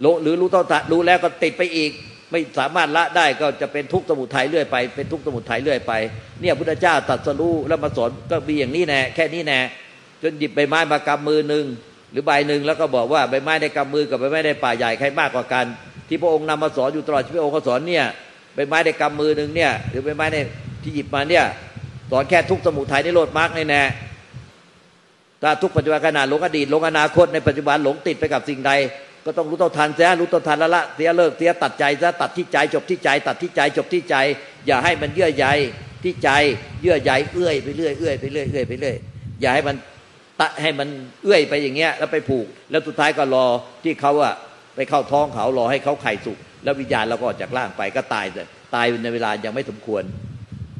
หรือรู้เท่าทันรู้แล้วก็ติดไปอีก ไม่สามารถละได้ก็จะเป็นทุกข์สมุทัยเรื่อยไป เป็นทุกข์สมุทัยเรื่อยไป เนี่ยพุทธเจ้าตรัสรู้แล้วมาสอนก็มีอย่างนี้แน่แค่นี้แน่จนหยิบใบไม้มากำมือหนึ่ง หรือใบหนึ่งแล้วก็บอกว่าใบไม้ในกำมือกับใบไม้ในป่าใหญ่ใครมากกว่ากัน ที่พระองค์นำมาสอนอยู่ตลอดชีวิตพระองค์สอนเนี่ยใบไม้ในกำมือหนึ่งเนี่ยหรือใบไม้ในที่หยิบมาเนี่ยสอนแค่ทุกสมุทัยในโลดมรรคในแน่ถ้าทุกปัจจุบันขณะหลงอดีตหลงอนาคตในปัจจุบันหลงติดไปกับสิ่งใด ก็ต้องรู้เท่าทันเสียรู้เท่าทันละละเสียเลิกเสียตัดใจซะตัดที่ใจจบที่ใจ ตัดที่ใจจบที่ใจ อย่าให้มันเยื่อใยที่ใจเยื่อใยเอื้อยไปเรื่อยเอื้อยไปเรื่อยเอื้อยไปเรื่อยอย่าให้มัน ตะให้มันเอื้อยไปอย่างเงี้ยแล้วไปผูก แล้วสุดท้ายก็รอที่เขาอะไปเข้าท้องเขารอให้เขาไข่สุก แล้ววิญญาณเราก็ออกจากร่างไปก็ตายเลยตายในเวลายังไม่สมควร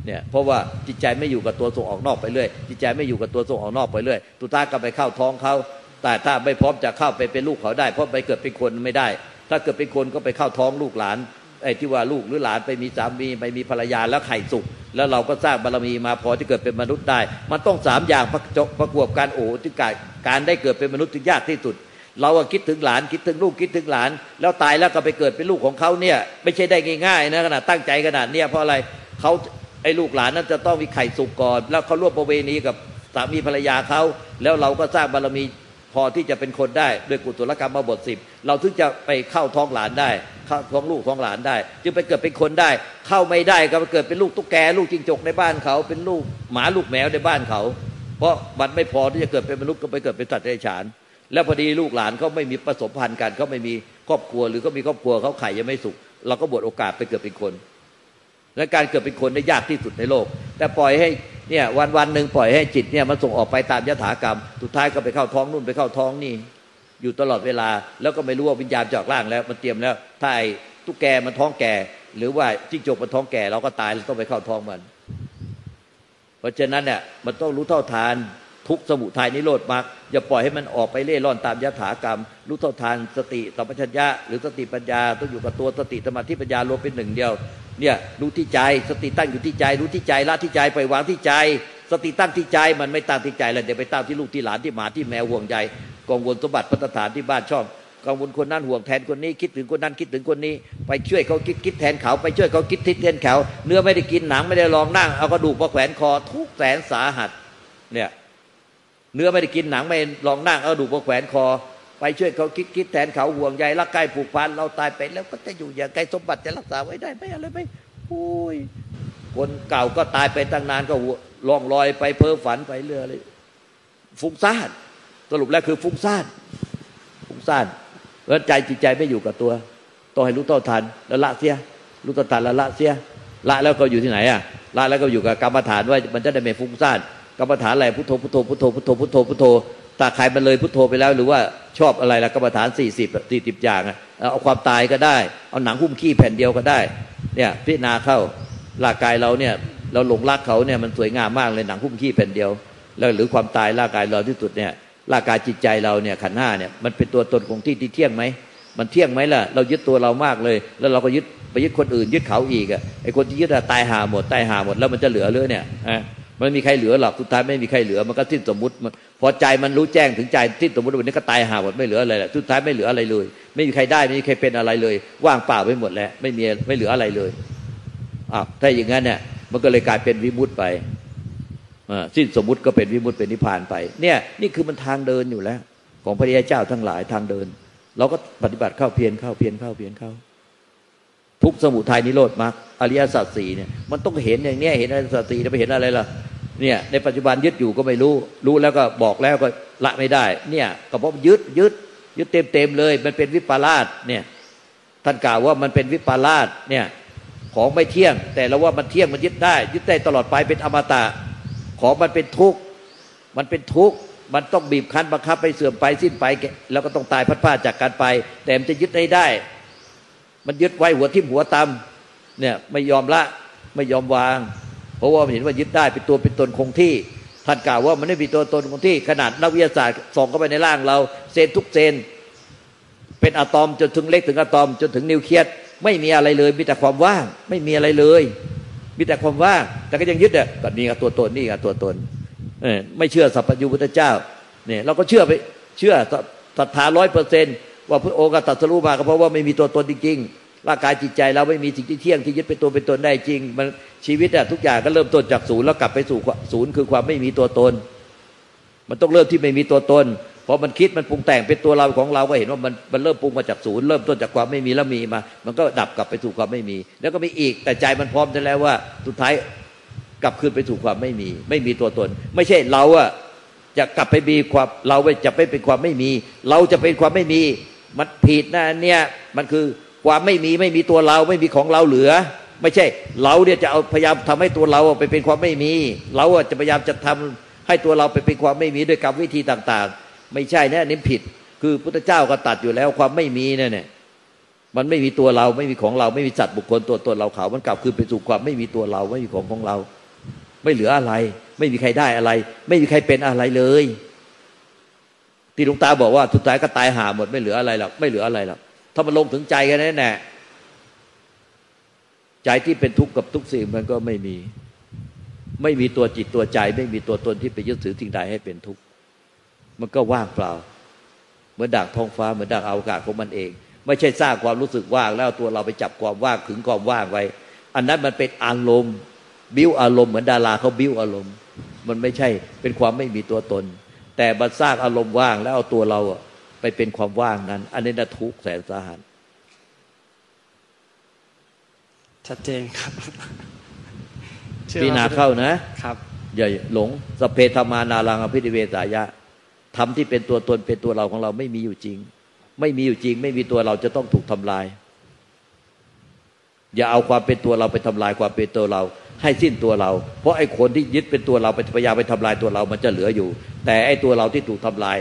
เนี่ยเพราะว่าจิตใจไม่อยู่กับตัวส่งออกนอกไปเรื่อยจิตใจไม่อยู่กับตัวส่งออกนอกไปเรื่อยตุตาก็ไปเข้าท้องเขาแต่ถ้าไม่พร้อมจะเข้าไปเป็นลูกเขาได้ เพราะไปเกิดเป็นคนไม่ได้ ถ้าเกิดเป็นคนก็ไปเข้าท้องลูกหลาน ไอ้ที่ว่าลูกหรือหลานไปมีสามีไปมีภรรยาแล้วไข่สุกแล้วเราก็สร้างบารมีมาพอที่เกิดเป็นมนุษย์ได้ มันต้องสามอย่างประประกอบการโอ้ที่การการได้เกิดเป็นมนุษย์ถึงยากที่สุด เราคิดถึงหลานคิดถึงลูกคิดถึงหลาน แล้วตายแล้วก็ไปเกิดเป็นลูกของเขาเนี่ยไม่ใช่ได้ง่ายๆนะขนาดตั้งใจขนาดเนี้ยเพราะอะไรเขาไอ้ลูกหลานนั้นจะต้องมีไข่สุกก่อน แล้วเขาร่วมประเวณีกับสามีภรรยาเขาแล้วเราก็สร้างบารมีพอที่จะเป็นคนได้ด้วยกุศลกรรมมาบทสิบเราถึงจะไปเข้าท้องหลานได้ ข้าท้องลูกท้องหลานได้ จึงไปเกิดเป็นคนได้ เข้าไม่ได้ก็ไปเกิดเป็นลูกตุ๊กแก ลูกจิงจกในบ้านเขา เป็นลูกหมาลูกแมวในบ้านเขา เพราะมันไม่พอที่จะเกิดเป็นมนุษย์ก็ไปเกิดเป็นสัตว์เดรัจฉาน แล้วพอดีลูกหลานเขาไม่มีประสบพันธ์กันเขาไม่มีครอบครัวหรือเขามีครอบครัวเขาไข่ยังไม่สุกเราก็บวชโอกาสไปเกิดเป็นคน และการเกิดเป็นคนได้ยากที่สุดในโลก แต่ปล่อยให้เนี่ยวันวันหนึ่งปล่อยให้จิตเนี่ยมันส่งออกไปตามยถากรรมสุดท้ายก็ไปเข้าท้องนู่นไปเข้าท้องนี่ อยู่ตลอดเวลา แล้วก็ไม่รู้ว่าวิญญาณจอกร่างแล้ว มันเตรียมแล้วถ้าไอ้ตุ๊กแกมันท้องแก่ หรือว่าจิ้งจกมันท้องแก่ เราก็ตายเราต้องไปเข้าท้องมัน เพราะฉะนั้นเนี่ยมันต้องรู้เท่าทานทุกสมุทัยนิโรธมรรคอย่าปล่อยให้มันออกไปเล่ร่อนตามยถากรรม รู้เท่าทานสติสัมปชัญญะหรือสติปัญญาต้องอยู่กับตัวสติสมาธิปัญญารวมเป็นหนึ่งเดียวเนี่ยรู้ที่ใจสติตั้งอยู่ที่ใจ รู้ที่ใจละที่ใจปล่อยวางที่ใจ สติตั้งที่ใจมันไม่ตั้งที่ใจแล้วเดี๋ยวไปตั้งที่ลูกที่หลานที่หมาที่แมวห่วงใย กองวนสมบัติพัฒฐานที่บ้านชอบกังวลคนนั้นห่วงแทนคนนี้คิดถึงคนนั้นคิดถึงคนนี้ ไปช่วยเขาคิดคิดแทนเขา ไปช่วยเขาคิดทิศแทนเขา เนื้อไม่ได้กินหนังไม่ได้ลองนั่งเอากระดูกมาแขวนคอทุกแสนสาหัสเนี่ยเนื้อไม่ได้กินหนังไม่ลองนั่งเอากระดูกมาแขวนคอ ไปช่วยเขาคิดคิดแทนเขาห่วงใยรักใกล้ผูกพันเราตายไปแล้วก็จะอยู่อย่างไกลสมบัติจะรักษาไว้ได้ไหมอะไรไหมโอ้ยคนเก่าก็ตายไปตั้งนานก็ล่องลอยไปเพ้อฝันไปเรื่อยเลยฟุ้งซ่าน สรุปแล้วคือฟุ้งซ่านฟุ้งซ่านเพราะใจจิตใจไม่อยู่กับตัวต้องให้รู้ต้นทันแล้วละเสียรู้ต้นทันแล้วละเสียละแล้วก็อยู่ที่ไหนอะละแล้วก็อยู่กับกรรมฐานว่ามันจะได้ไม่ฟุ้งซ่านกรรมฐานอะไรพุทโธพุทโธพุทโธพุทโธพุทโธพุทโธตาใครมันเลยพุทโธไปแล้ว หรือว่าชอบอะไรละกรรมฐานสี่สิบสี่สิบอย่างอะเอาความตายก็ได้ เอาหนังหุ้มขี้แผ่นเดียวก็ได้เนี่ยพิจารณาเข้าร่างกายเราเนี่ยเราหลงรักเขาเนี่ยมันสวยงามมากเลยหนังหุ้มขี้แผ่นเดียว แล้วหรือความตายร่างกายเราที่สุดเนี่ย ร่างกายจิตใจเราเนี่ยขันห้าเนี่ยมันเป็นตัวตนของที่ที่เที่ยงไหมมันเที่ยงไหมล่ะ เรายึดตัวเรามากเลย แล้วเราก็ยึดไปยึดคนอื่น ยึดเขาอีกอะไอคนที่ยึดตายหาหมดตายหาหมดแล้วมันจะเหลือเรือเนี่ยมันมีใครเหลือหรอกสุดท้ายไม่มีใครเหลือมันก็สิ้นสมมติพอใจมันรู้แจ้งถึงใจสิ้นสมมติวันนี้ก็ตายหาหมดไม่เหลืออะไรแหละสุดท้ายไม่เหลืออะไรเลย ไม่มีใครได้ไม่มีใครเป็นอะไรเลย ว่างเปล่าไปหมดแล้วไม่มีไม่เหลืออะไรเลยอ้าวถ้าอย่างนั้นเนี่ยมันก็เลยกลายเป็นวิมุตไป สิ้นสมมุติก็เป็นวิมุตต์เป็นนิพพานไป เนี่ยนี่คือมันทางเดินอยู่แล้ว ของพระยาเจ้าทั้งหลายทางเดิน เราก็ปฏิบัติเข้าเพียรเข้าเพียรเข้าเพียรเข้า ทุกสมุทัยนิโรธมรรคอริยสัจสี่เนี่ยมันต้องเห็นอย่างนี้เห็นอริยสัจสี่จะไปเห็นอะไรล่ะเนี่ยในปัจจุบันยึดอยู่ก็ไม่รู้ รู้แล้วก็บอกแล้วก็ละไม่ได้ เนี่ยก็เพราะยึดยึดยึดเต็มเต็มเลย มันเป็นวิปลาสเนี่ยท่านกล่าวว่ามันเป็นวิปลาสเนี่ยของไม่เที่ยง แต่เราว่ามันเที่ยงมันยึดได้ ยึดได้ตลอดไปเป็นอมตะ ของมันเป็นทุกข์มันเป็นทุกข์มันต้องบีบคั้นบังคับไปเสื่อมไปสิ้นไป แล้วก็ต้องตายพัดผ้าจากการไป แต่มันจะยึดได้ได้ มันยึดไว้หัวทิ่มหัวตำเนี่ยไม่ยอมละไม่ยอมวาง เพราะว่ามันเห็นว่ายึดได้เป็นตัวเป็นตนคงที่ ท่านกล่าวว่ามันไม่มีตัวตนคงที่ขนาดนักวิทยาศาสตร์ส่องเข้าไปในร่างเราเซนทุกเซน เป็นอะตอมจนถึงเล็กถึงอะตอมจนถึงนิวเคลียสไม่มีอะไรเลยมีแต่ความว่าง ไม่มีอะไรเลย มีแต่ความว่างแต่ก็ยังยึดอะก็นี่กับตัวตนนี่กับตัวตนเออไม่เชื่อสัพพยุพุทธเจ้าเนี่ยเราก็เชื่อไปเชื่อศรัทธาร้อยเปอร์เซนต์ว่าพระองค์ตัสรู้มาก็เพราะว่าไม่มีตัวตนจริงๆร่างกายจิตใจเราไม่มีสิ่งที่เที่ยงที่ยึดเป็นตัวเป็นตนได้จริง มันชีวิตอะทุกอย่างก็เริ่มต้นจากศูนย์แล้วกลับไปสู่ศูนย์คือความไม่มีตัวตน มันต้องเริ่มที่ไม่มีตัวตน พอมันคิดมันปรุงแต่งเป็นตัวเราของเราก็เห็นว่ามันมันเริ่มปรุงมาจากศูนย์เริ่มต้นจากความไม่มีแล้วมีมา มันก็ดับกลับไปสู่ความไม่มี แล้วก็มีอีกแต่ใจมันพร้อมได้แล้วว่า สุดท้ายกลับคืนไปสู่ความไม่มี ไม่มีตัวตน ไม่ใช่เราอะจะกลับไปมีความเราจะไปเป็นความไม่มี เราจะเป็นความไม่มี มันผิดนะเนี่ยมันคือความไม่มีไม่มีตัวเราไม่มีของเราเหลือ ไม่ใช่ เราเนี่ยจะเอาพยายามทำให้ตัวเราไปเป็นความไม่มี เราจะพยายามจะทำให้ตัวเราไปเป็นความไม่มีด้วยกรรมวิธีต่าง ๆ ไม่ใช่นะนี่ผิด คือพุทธเจ้าก็ตัดอยู่แล้วความไม่มีเนี่ยมันไม่มีตัวเราไม่มีของเราไม่มีสัตว์บุคคลตัวตนเราเขา มันกลับคืนไปสู่ความไม่มีตัวเราไม่มีของของเรา ไม่เหลืออะไร ไม่มีใครได้อะไร ไม่มีใครเป็นอะไรเลย ที่หลวงตาบอกว่าทุกท้ายก็ตายหาหมดไม่เหลืออะไรหรอกไม่เหลืออะไรหรอกถ้ามันลงถึงใจกันแน่แน่ใจที่เป็นทุกข์กับทุกสิ่งมันก็ไม่มี ไม่มีตัวจิตตัวใจ ไม่มีตัวตนที่ไปยึดถือสิ่งใดให้เป็นทุกข์ มันก็ว่างเปล่า เหมือนดักท้องฟ้าเหมือนดักอวกาศของมันเอง ไม่ใช่สร้างความรู้สึกว่างแล้วตัวเราไปจับความว่างถึงความว่างไว้ อันนั้นมันเป็นอารมณ์ บิ้วอารมณ์เหมือนดาราเขาบิ้วอารมณ์ มันไม่ใช่เป็นความไม่มีตัวตน แต่บัสร้างอารมณ์ว่างแล้วเอาตัวเราไปเป็นความว่างนั้น อันนี้นะทุกแสนสาหัสชัดเจนครับปีนาเข้านะครับ อย่าหลงสเพธมานารังอภิธิเวสายะ ทำที่เป็นตัวตนเป็นตัวเราของเราไม่มีอยู่จริง ไม่มีอยู่จริง ไม่มีตัวเราจะต้องถูกทำลาย อย่าเอาความเป็นตัวเราไปทำลายความเป็นตัวเรา ให้สิ้นตัวเรา เพราะไอ้คนที่ยึดเป็นตัวเราไปพยายามไปทำลายตัวเรามันจะเหลืออยู่ แต่ไอ้ตัวเราที่ถูกทำลาย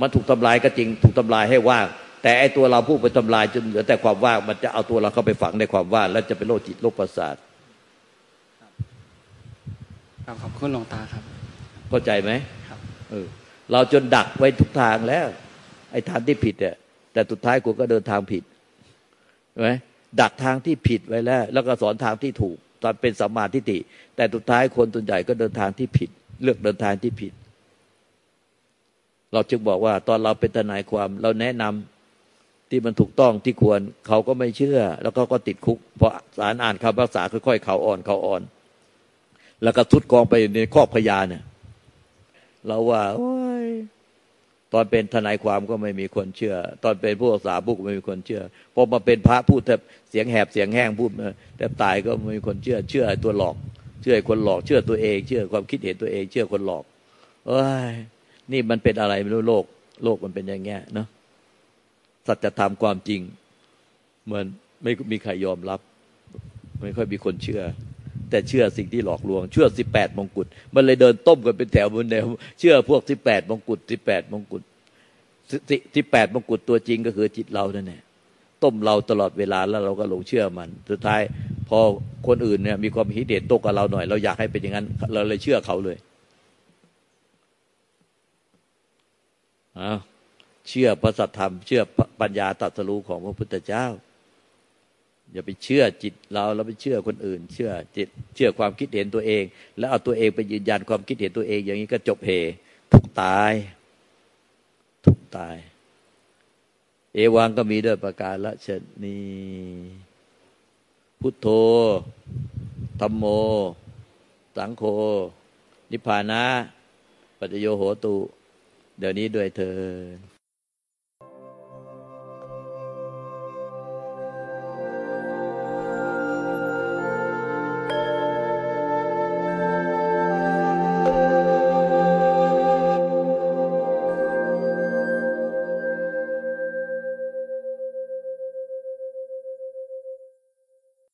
มันถูกทำลายก็จริง ถูกทำลายให้ว่างแต่ไอ้ตัวเราผู้ไปทำลายจนเหลือแต่ความว่างมันจะเอาตัวเราเข้าไปฝังในความว่างแล้วจะเป็นโรคจิตโรคประสาทครับขอบคุณหลวงตาครับ เข้าใจไหมครับ เออ เราจนดักไว้ทุกทางแล้ว ไอ้ทางที่ผิดเนี่ยแต่สุดท้ายกูก็เดินทางผิดใช่ไหมดักทางที่ผิดไว้แล้ว แล้วก็สอนทางที่ถูก ตอนเป็นสัมมาทิฏฐิแต่สุดท้ายคนส่วนใหญ่ก็เดินทางที่ผิด เลือกเดินทางที่ผิด เราจึงบอกว่า ตอนเราเป็นทนายความ เราแนะนำที่มันถูกต้องที่ควรเขาก็ไม่เชื่อ แล้วก็ก็ติดคุกเพราะศาลอ่านคำพิพากษาค่อยๆเขาอ่อนเขาอ่อน แล้วก็ทุดกองไปในข้อพยานเนี่ย เราว่าตอนเป็นทนายความก็ไม่มีคนเชื่อ ตอนเป็นผู้รักษาบุกไม่มีคนเชื่อพอมาเป็นพระพูดแทบเสียงแหบเสียงแห้งพูดแต่ตายก็ไม่มีคนเชื่อ เชื่อตัวหลอก เชื่อคนหลอก เชื่อตัวเอง เชื่อความคิดเห็นตัวเอง เชื่อคนหลอกเอ้ยนี่มันเป็นอะไรไม่รู้โลก โลกมันเป็นอย่างเงี้ยเนาะสัจธรรมความจริงเหมือนไม่มีใครยอมรับ ไม่ค่อยมีคนเชื่อ แต่เชื่อสิ่งที่หลอกลวง เชื่อสิบแปดมงกุฎมันเลยเดินต้มกันเป็นแถวบนแนวเชื่อพวกสิบแปดมงกุฎสิบแปดมงกุฎสิบแปดมงกุฎตัวจริงก็คือจิตเรานั่นแหละต้มเราตลอดเวลาแล้วเราก็หลงเชื่อมัน สุดท้ายพอคนอื่นเนี่ยมีความฮิเดตตกกับเราหน่อย เราอยากให้เป็นอย่างนั้น เราเลยเชื่อเขาเลยอ้าเชื่อพระสัทธรรม เชื่อปัญญาตรัสรู้ของพระพุทธเจ้า อย่าไปเชื่อจิตเราเราไปเชื่อคนอื่น เชื่อจิตเชื่อความคิดเห็นตัวเอง แล้วเอาตัวเองไปยืนยันความคิดเห็นตัวเอง อย่างนี้ก็จบเหทุกตาย ทุกตาย เอวังก็มีด้วยประการละเช่นนี้พุทโธธรรมโม สังโฆนิพพานะ ปัจโยโหตุ เดี๋ยวนี้ด้วยเธอ